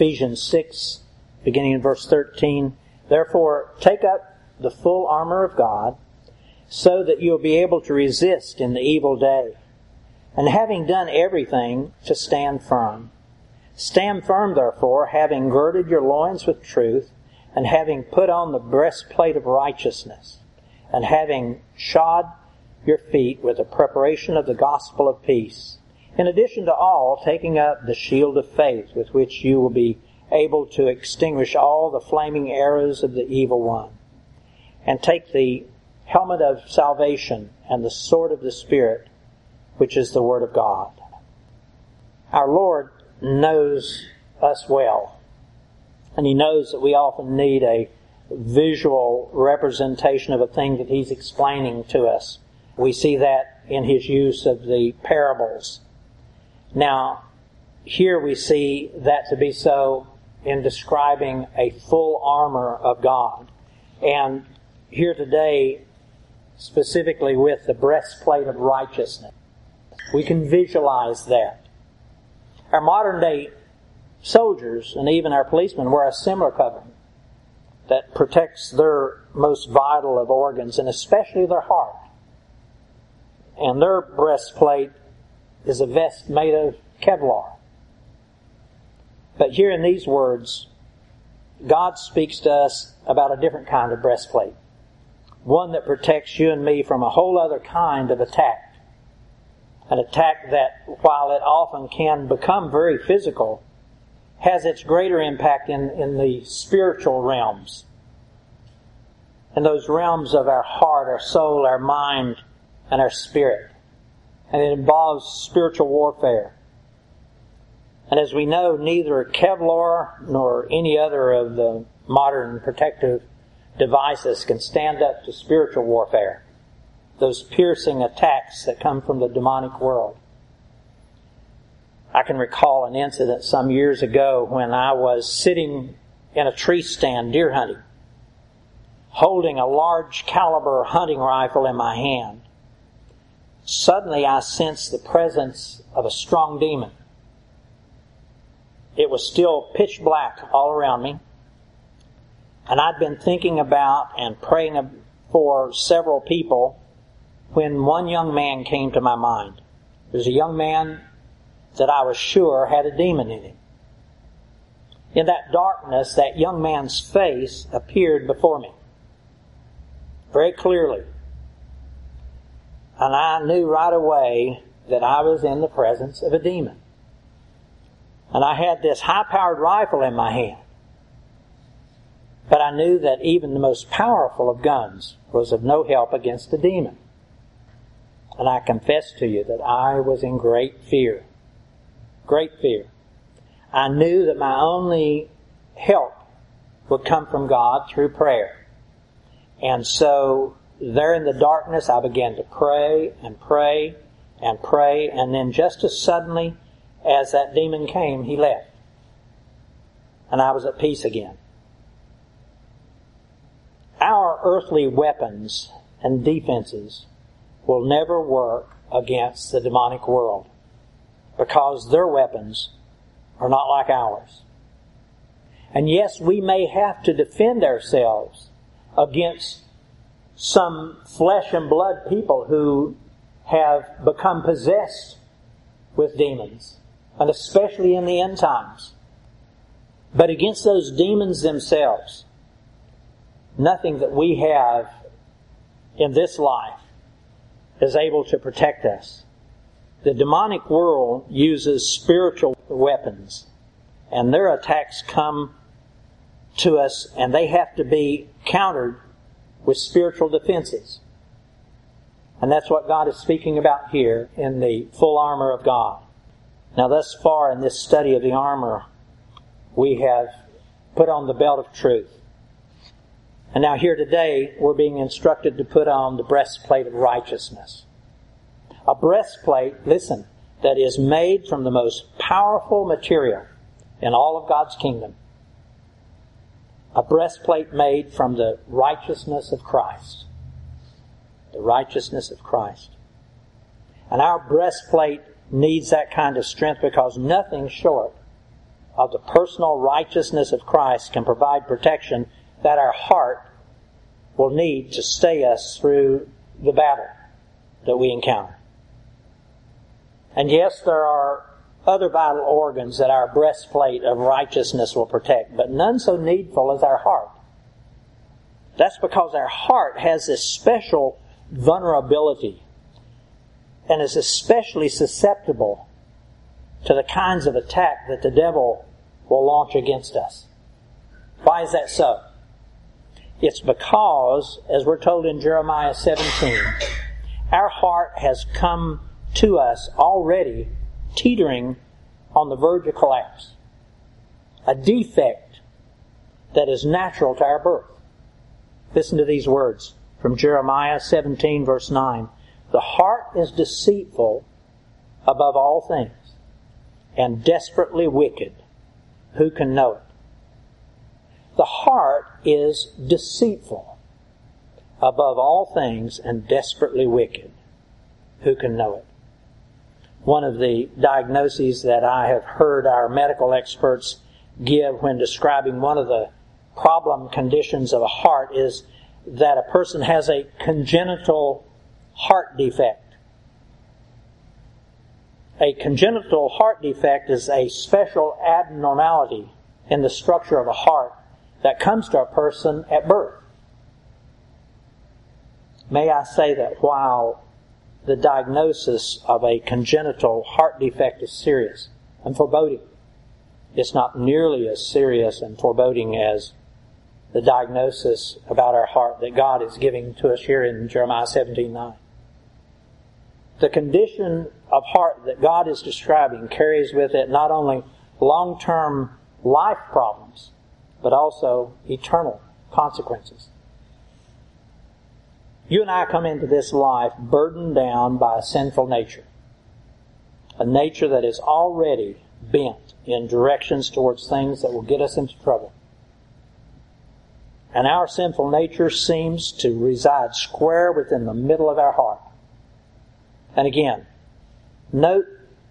Ephesians 6, beginning in verse 13. Therefore, take up the full armor of God, so that you'll be able to resist in the evil day. And having done everything, to stand firm. Stand firm, therefore, having girded your loins with truth, and having put on the breastplate of righteousness, and having shod your feet with the preparation of the gospel of peace. In addition to all, taking up the shield of faith with which you will be able to extinguish all the flaming arrows of the evil one. And take the helmet of salvation and the sword of the Spirit, which is the Word of God. Our Lord knows us well, and He knows that we often need a visual representation of a thing that He's explaining to us. We see that in His use of the parables. Now, here we see that to be so in describing a full armor of God. And here today, specifically with the breastplate of righteousness, we can visualize that. Our modern day soldiers and even our policemen wear a similar covering that protects their most vital of organs and especially their heart. And their breastplate is a vest made of Kevlar. But here in these words, God speaks to us about a different kind of breastplate. One that protects you and me from a whole other kind of attack. An attack that, while it often can become very physical, has its greater impact in, in the spiritual realms. In those realms of our heart, our soul, our mind, and our spirit. And it involves spiritual warfare. And as we know, neither Kevlar nor any other of the modern protective devices can stand up to spiritual warfare. Those piercing attacks that come from the demonic world. I can recall an incident some years ago when I was sitting in a tree stand deer hunting, holding a large caliber hunting rifle in my hand. Suddenly I sensed the presence of a strong demon it was still pitch black all around me. And I'd been thinking about and praying for several people when one young man came to my mind. Was a young man that I was sure had a demon in him. In that darkness, that young man's face appeared before me very clearly. And I knew right away that I was in the presence of a demon. And I had this high powered rifle in my hand. But I knew that even the most powerful of guns was of no help against a demon. And I confess to you that I was in great fear. Great fear. I knew that my only help would come from God through prayer. And so there in the darkness I began to pray and pray and pray and then just as suddenly as that demon came, he left. And I was at peace again. Our earthly weapons and defenses will never work against the demonic world because their weapons are not like ours. And yes, we may have to defend ourselves against some flesh and blood people who have become possessed with demons and especially in the end times. But against those demons themselves, nothing that we have in this life is able to protect us. The demonic world uses spiritual weapons, and their attacks come to us, and they have to be countered with spiritual defenses. And that's what God is speaking about here in the full armor of God. Now, thus far in this study of the armor, we have put on the belt of truth. And now, here today, we're being instructed to put on the breastplate of righteousness. A breastplate, listen, that is made from the most powerful material in all of God's kingdom. A breastplate made from the righteousness of Christ. The righteousness of Christ. And our breastplate needs that kind of strength because nothing short of the personal righteousness of Christ can provide protection that our heart will need to stay us through the battle that we encounter. And yes, there are other vital organs that our breastplate of righteousness will protect, but none so needful as our heart. That's because our heart has this special vulnerability and is especially susceptible to the kinds of attack that the devil will launch against us. Why is that so? It's because, as we're told in Jeremiah 17, our heart has come to us already teetering on the verge of collapse. A defect that is natural to our birth. Listen to these words from Jeremiah 17 verse 9. The heart is deceitful above all things and desperately wicked. Who can know it? The heart is deceitful above all things and desperately wicked. Who can know it? One of the diagnoses that I have heard our medical experts give when describing one of the problem conditions of a heart is that a person has a congenital heart defect. A congenital heart defect is a special abnormality in the structure of a heart that comes to a person at birth. May I say that while the diagnosis of a congenital heart defect is serious and foreboding, it's not nearly as serious and foreboding as the diagnosis about our heart that God is giving to us here in Jeremiah 17:9. The condition of heart that God is describing carries with it not only long-term life problems, but also eternal consequences. You and I come into this life burdened down by a sinful nature. A nature that is already bent in directions towards things that will get us into trouble. And our sinful nature seems to reside square within the middle of our heart. And again, note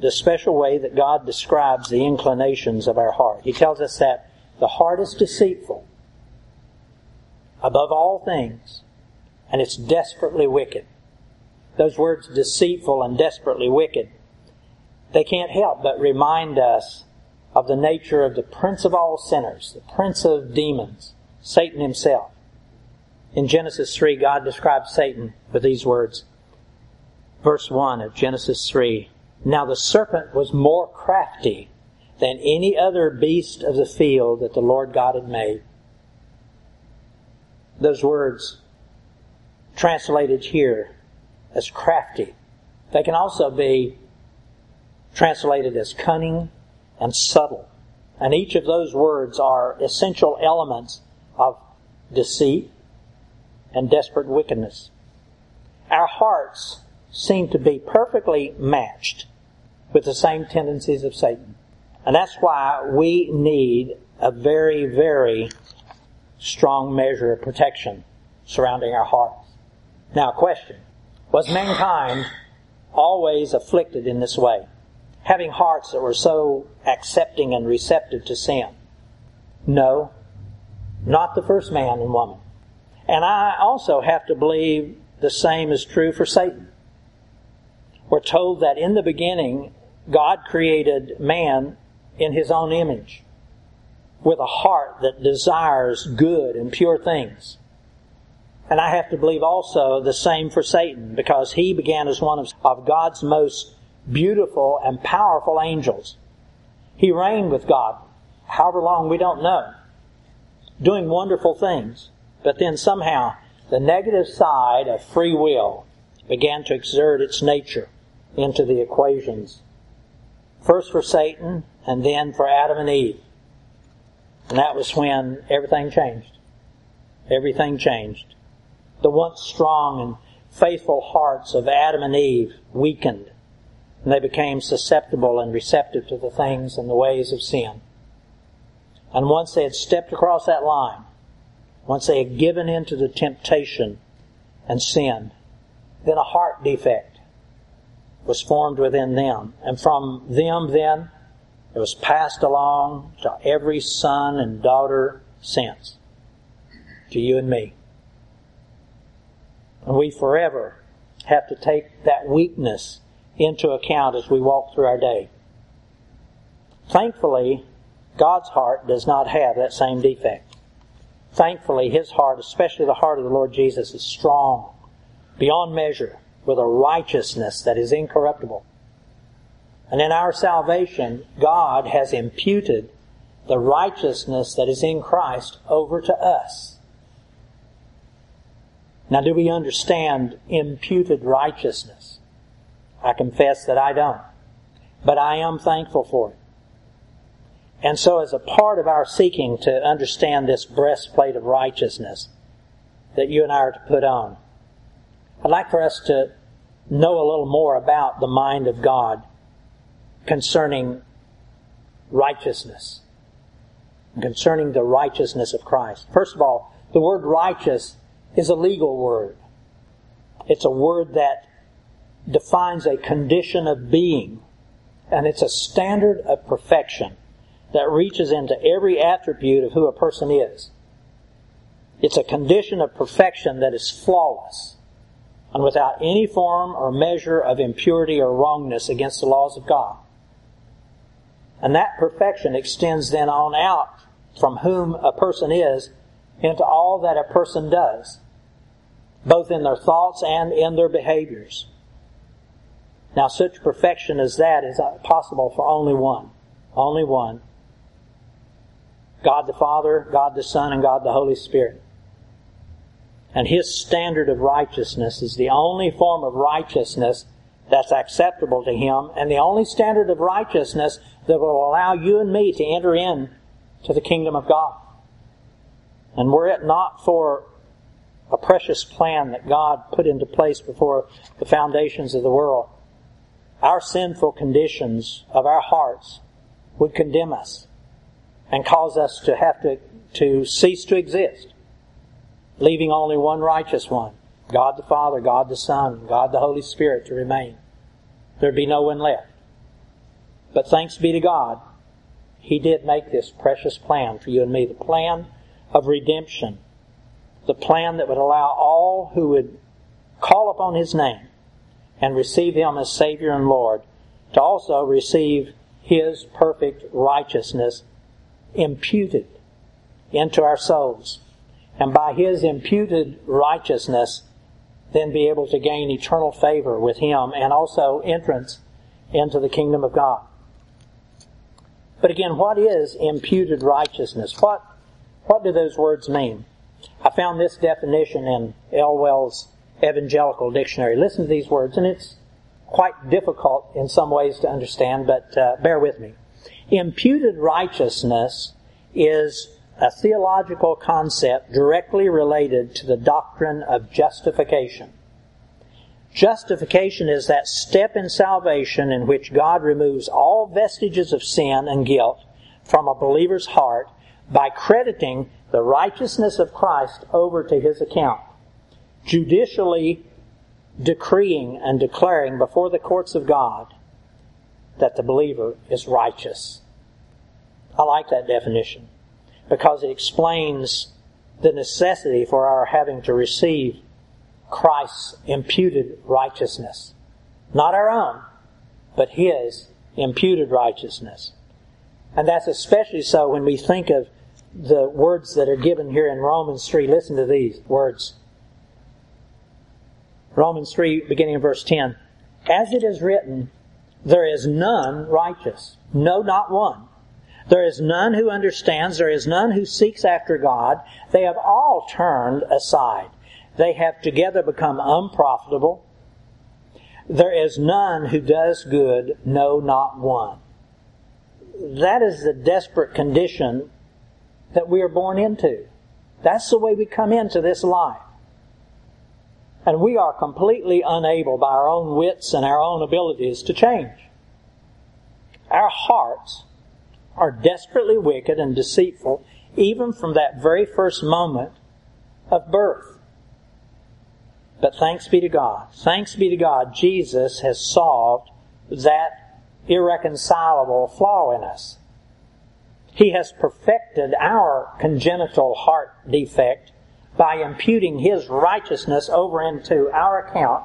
the special way that God describes the inclinations of our heart. He tells us that the heart is deceitful above all things, and it's desperately wicked. Those words, deceitful and desperately wicked, they can't help but remind us of the nature of the prince of all sinners, the prince of demons, Satan himself. In Genesis 3, God describes Satan with these words. Verse 1 of Genesis 3. Now the serpent was more crafty than any other beast of the field that the Lord God had made. Those words translated here as crafty. They can also be translated as cunning and subtle. And each of those words are essential elements of deceit and desperate wickedness. Our hearts seem to be perfectly matched with the same tendencies of Satan. And that's why we need a very, very strong measure of protection surrounding our hearts. Now, question. Was mankind always afflicted in this way? Having hearts that were so accepting and receptive to sin? No not the first man and woman. And I also have to believe the same is true for Satan. We're told that in the beginning, God created man in his own image with a heart that desires good and pure things. And I have to believe also the same for Satan because he began as one of, of God's most beautiful and powerful angels. He reigned with God however long we don't know doing wonderful things. But then somehow the negative side of free will began to exert its nature into the equations. First for Satan and then for Adam and Eve. And that was when everything changed. Everything changed. The once strong and faithful hearts of Adam and Eve weakened and they became susceptible and receptive to the things and the ways of sin. And once they had stepped across that line, once they had given in to the temptation and sin, then a heart defect was formed within them. And from them then, It was passed along to every son and daughter since, to you and me. And we forever have to take that weakness into account as we walk through our day. Thankfully, God's heart does not have that same defect. Thankfully, His heart, especially the heart of the Lord Jesus, is strong, beyond measure, with a righteousness that is incorruptible. And in our salvation, God has imputed the righteousness that is in Christ over to us. Now, do we understand imputed righteousness? I confess that I don't. But I am thankful for it. And so, as a part of our seeking to understand this breastplate of righteousness that you and I are to put on, I'd like for us to know a little more about the mind of God concerning righteousness, concerning the righteousness of Christ. First of all, the word righteous is a legal word. It's a word that defines a condition of being, and it's a standard of perfection that reaches into every attribute of who a person is. It's a condition of perfection that is flawless and without any form or measure of impurity or wrongness against the laws of God. And that perfection extends then on out from whom a person is into all that a person does, both in their thoughts and in their behaviors. Now, such perfection as that is possible for only one. Only one. God the Father, God the Son, and God the Holy Spirit. And His standard of righteousness is the only form of righteousness that's acceptable to Him, and the only standard of righteousness that will allow you and me to enter in to the kingdom of God. And were it not for a precious plan that God put into place before the foundations of the world, our sinful conditions of our hearts would condemn us and cause us to have to, to cease to exist, leaving only one righteous one God the Father, God the Son, God the Holy Spirit to remain. There'd be no one left. But thanks be to God, He did make this precious plan for you and me the plan of redemption, the plan that would allow all who would call upon His name and receive Him as Savior and Lord to also receive His perfect righteousness imputed into our souls. And by His imputed righteousness, then be able to gain eternal favor with Him and also entrance into the kingdom of God. But again, what is imputed righteousness? What, what do those words mean? I found this definition in Elwell's Evangelical Dictionary. Listen to these words, and it's quite difficult in some ways to understand, but uh, bear with me. Imputed righteousness is a theological concept directly related to the doctrine of justification. Justification is that step in salvation in which God removes all vestiges of sin and guilt from a believer's heart by crediting the righteousness of Christ over to his account, judicially decreeing and declaring before the courts of God that the believer is righteous. I like that definition because it explains the necessity for our having to receive Christ's imputed righteousness. Not our own, but His imputed righteousness. And that's especially so when we think of the words that are given here in Romans 3. Listen to these words. Romans 3, beginning in verse 10. As it is written, there is none righteous. No, not one. There is none who understands. There is none who seeks after God. They have all turned aside. They have together become unprofitable. There is none who does good, no, not one. That is the desperate condition that we are born into. That's the way we come into this life. And we are completely unable by our own wits and our own abilities to change. Our hearts are desperately wicked and deceitful even from that very first moment of birth. But thanks be to God. Thanks be to God, Jesus has solved that irreconcilable flaw in us. He has perfected our congenital heart defect by imputing His righteousness over into our account,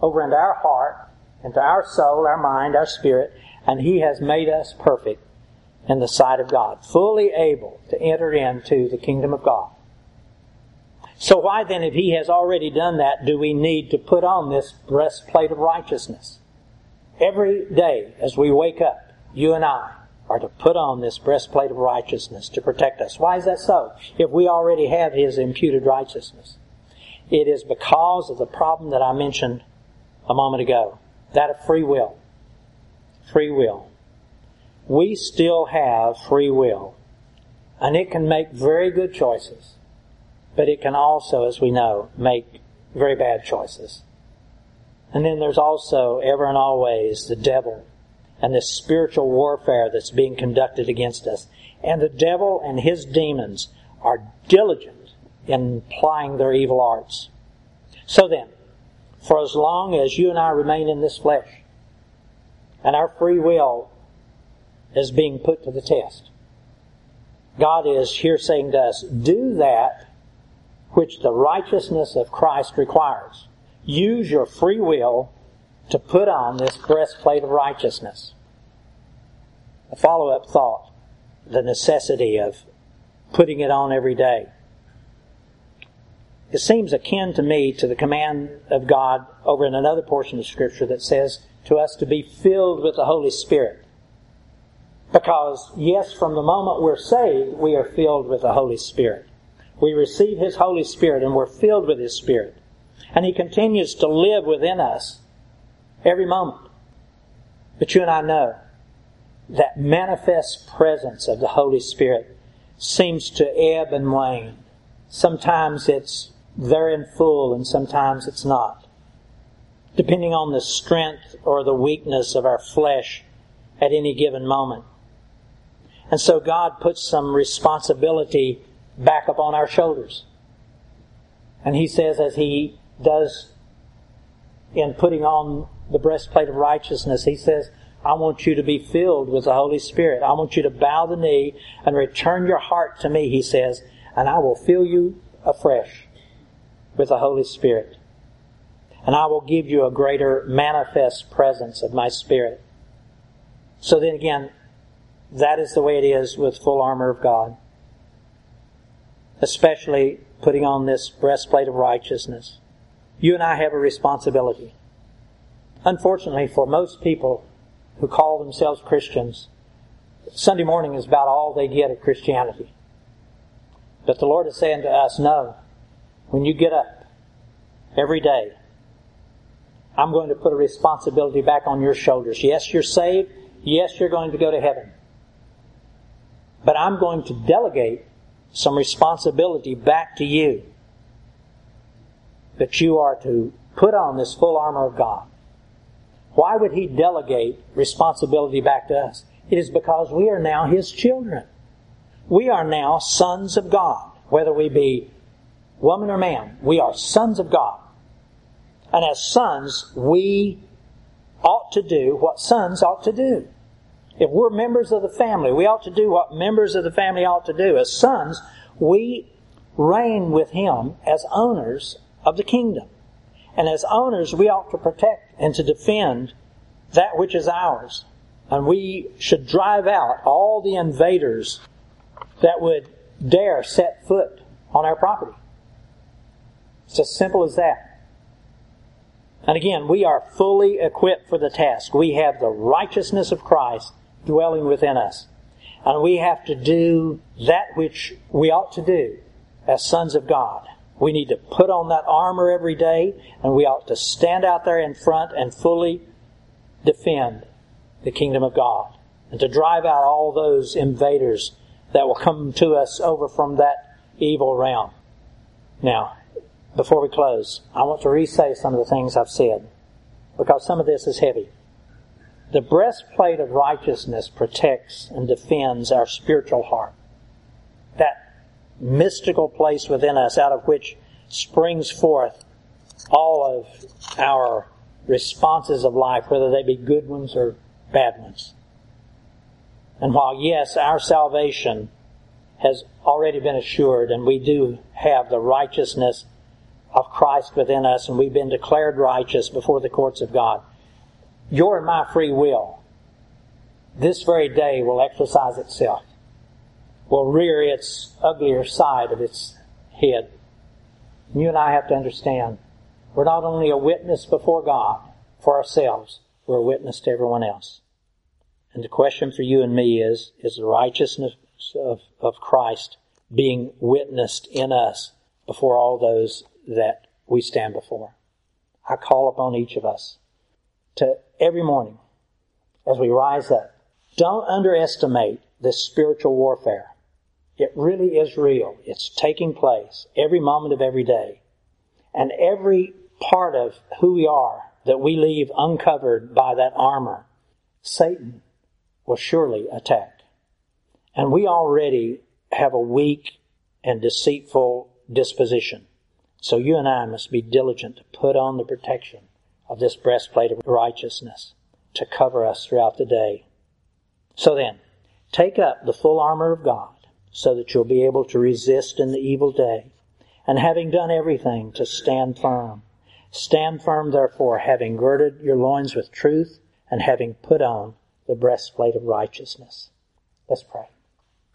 over into our heart, into our soul, our mind, our spirit, and He has made us perfect in the sight of God, fully able to enter into the kingdom of God. So why then, if He has already done that, do we need to put on this breastplate of righteousness? Every day as we wake up, you and I are to put on this breastplate of righteousness to protect us. Why is that so? If we already have His imputed righteousness. It is because of the problem that I mentioned a moment ago. That of free will. Free will. We still have free will. And it can make very good choices but it can also, as we know, make very bad choices. And then there's also, ever and always, the devil and this spiritual warfare that's being conducted against us. And the devil and his demons are diligent in plying their evil arts. So then, for as long as you and I remain in this flesh, and our free will is being put to the test, God is here saying to us, do that which the righteousness of Christ requires. Use your free will to put on this breastplate of righteousness. A follow-up thought, the necessity of putting it on every day. It seems akin to me to the command of God over in another portion of Scripture that says to us to be filled with the Holy Spirit. Because, yes, from the moment we're saved, we are filled with the Holy Spirit. We receive His Holy Spirit and we're filled with His Spirit. And He continues to live within us every moment. But you and I know that manifest presence of the Holy Spirit seems to ebb and wane. Sometimes it's there in full and sometimes it's not. Depending on the strength or the weakness of our flesh at any given moment. And so God puts some responsibility back upon our shoulders. And he says, as he does in putting on the breastplate of righteousness, he says, I want you to be filled with the Holy Spirit. I want you to bow the knee and return your heart to me, he says, and I will fill you afresh with the Holy Spirit. And I will give you a greater manifest presence of my Spirit. So then again, that is the way it is with full armor of God especially putting on this breastplate of righteousness. You and I have a responsibility. Unfortunately, for most people who call themselves Christians, Sunday morning is about all they get of Christianity. But the Lord is saying to us, no, when you get up every day, I'm going to put a responsibility back on your shoulders. Yes, you're saved. Yes, you're going to go to heaven. But I'm going to delegate some responsibility back to you. That you are to put on this full armor of God. Why would He delegate responsibility back to us? It is because we are now His children. We are now sons of God. Whether we be woman or man, we are sons of God. And as sons, we ought to do what sons ought to do. If we're members of the family, we ought to do what members of the family ought to do. As sons, we reign with Him as owners of the kingdom. And as owners, we ought to protect and to defend that which is ours. And we should drive out all the invaders that would dare set foot on our property. It's as simple as that. And again, we are fully equipped for the task. We have the righteousness of Christ dwelling within us. And we have to do that which we ought to do as sons of God. We need to put on that armor every day, and we ought to stand out there in front and fully defend the kingdom of God, and to drive out all those invaders that will come to us over from that evil realm. Now, before we close, I want to re-say some of the things I've said, because some of this is heavy. The breastplate of righteousness protects and defends our spiritual heart. That mystical place within us out of which springs forth all of our responses of life, whether they be good ones or bad ones. And while yes, our salvation has already been assured and we do have the righteousness of Christ within us and we've been declared righteous before the courts of God, your and my free will this very day will exercise itself, will rear its uglier side of its head. You and I have to understand we're not only a witness before God for ourselves, we're a witness to everyone else. And the question for you and me is, is the righteousness of, of Christ being witnessed in us before all those that we stand before? I call upon each of us to every morning as we rise up, don't underestimate this spiritual warfare. It really is real. It's taking place every moment of every day. And every part of who we are that we leave uncovered by that armor, Satan will surely attack. And we already have a weak and deceitful disposition. So you and I must be diligent to put on the protection of this breastplate of righteousness to cover us throughout the day. So then, take up the full armor of God so that you'll be able to resist in the evil day. And having done everything, to stand firm. Stand firm, therefore, having girded your loins with truth and having put on the breastplate of righteousness. Let's pray.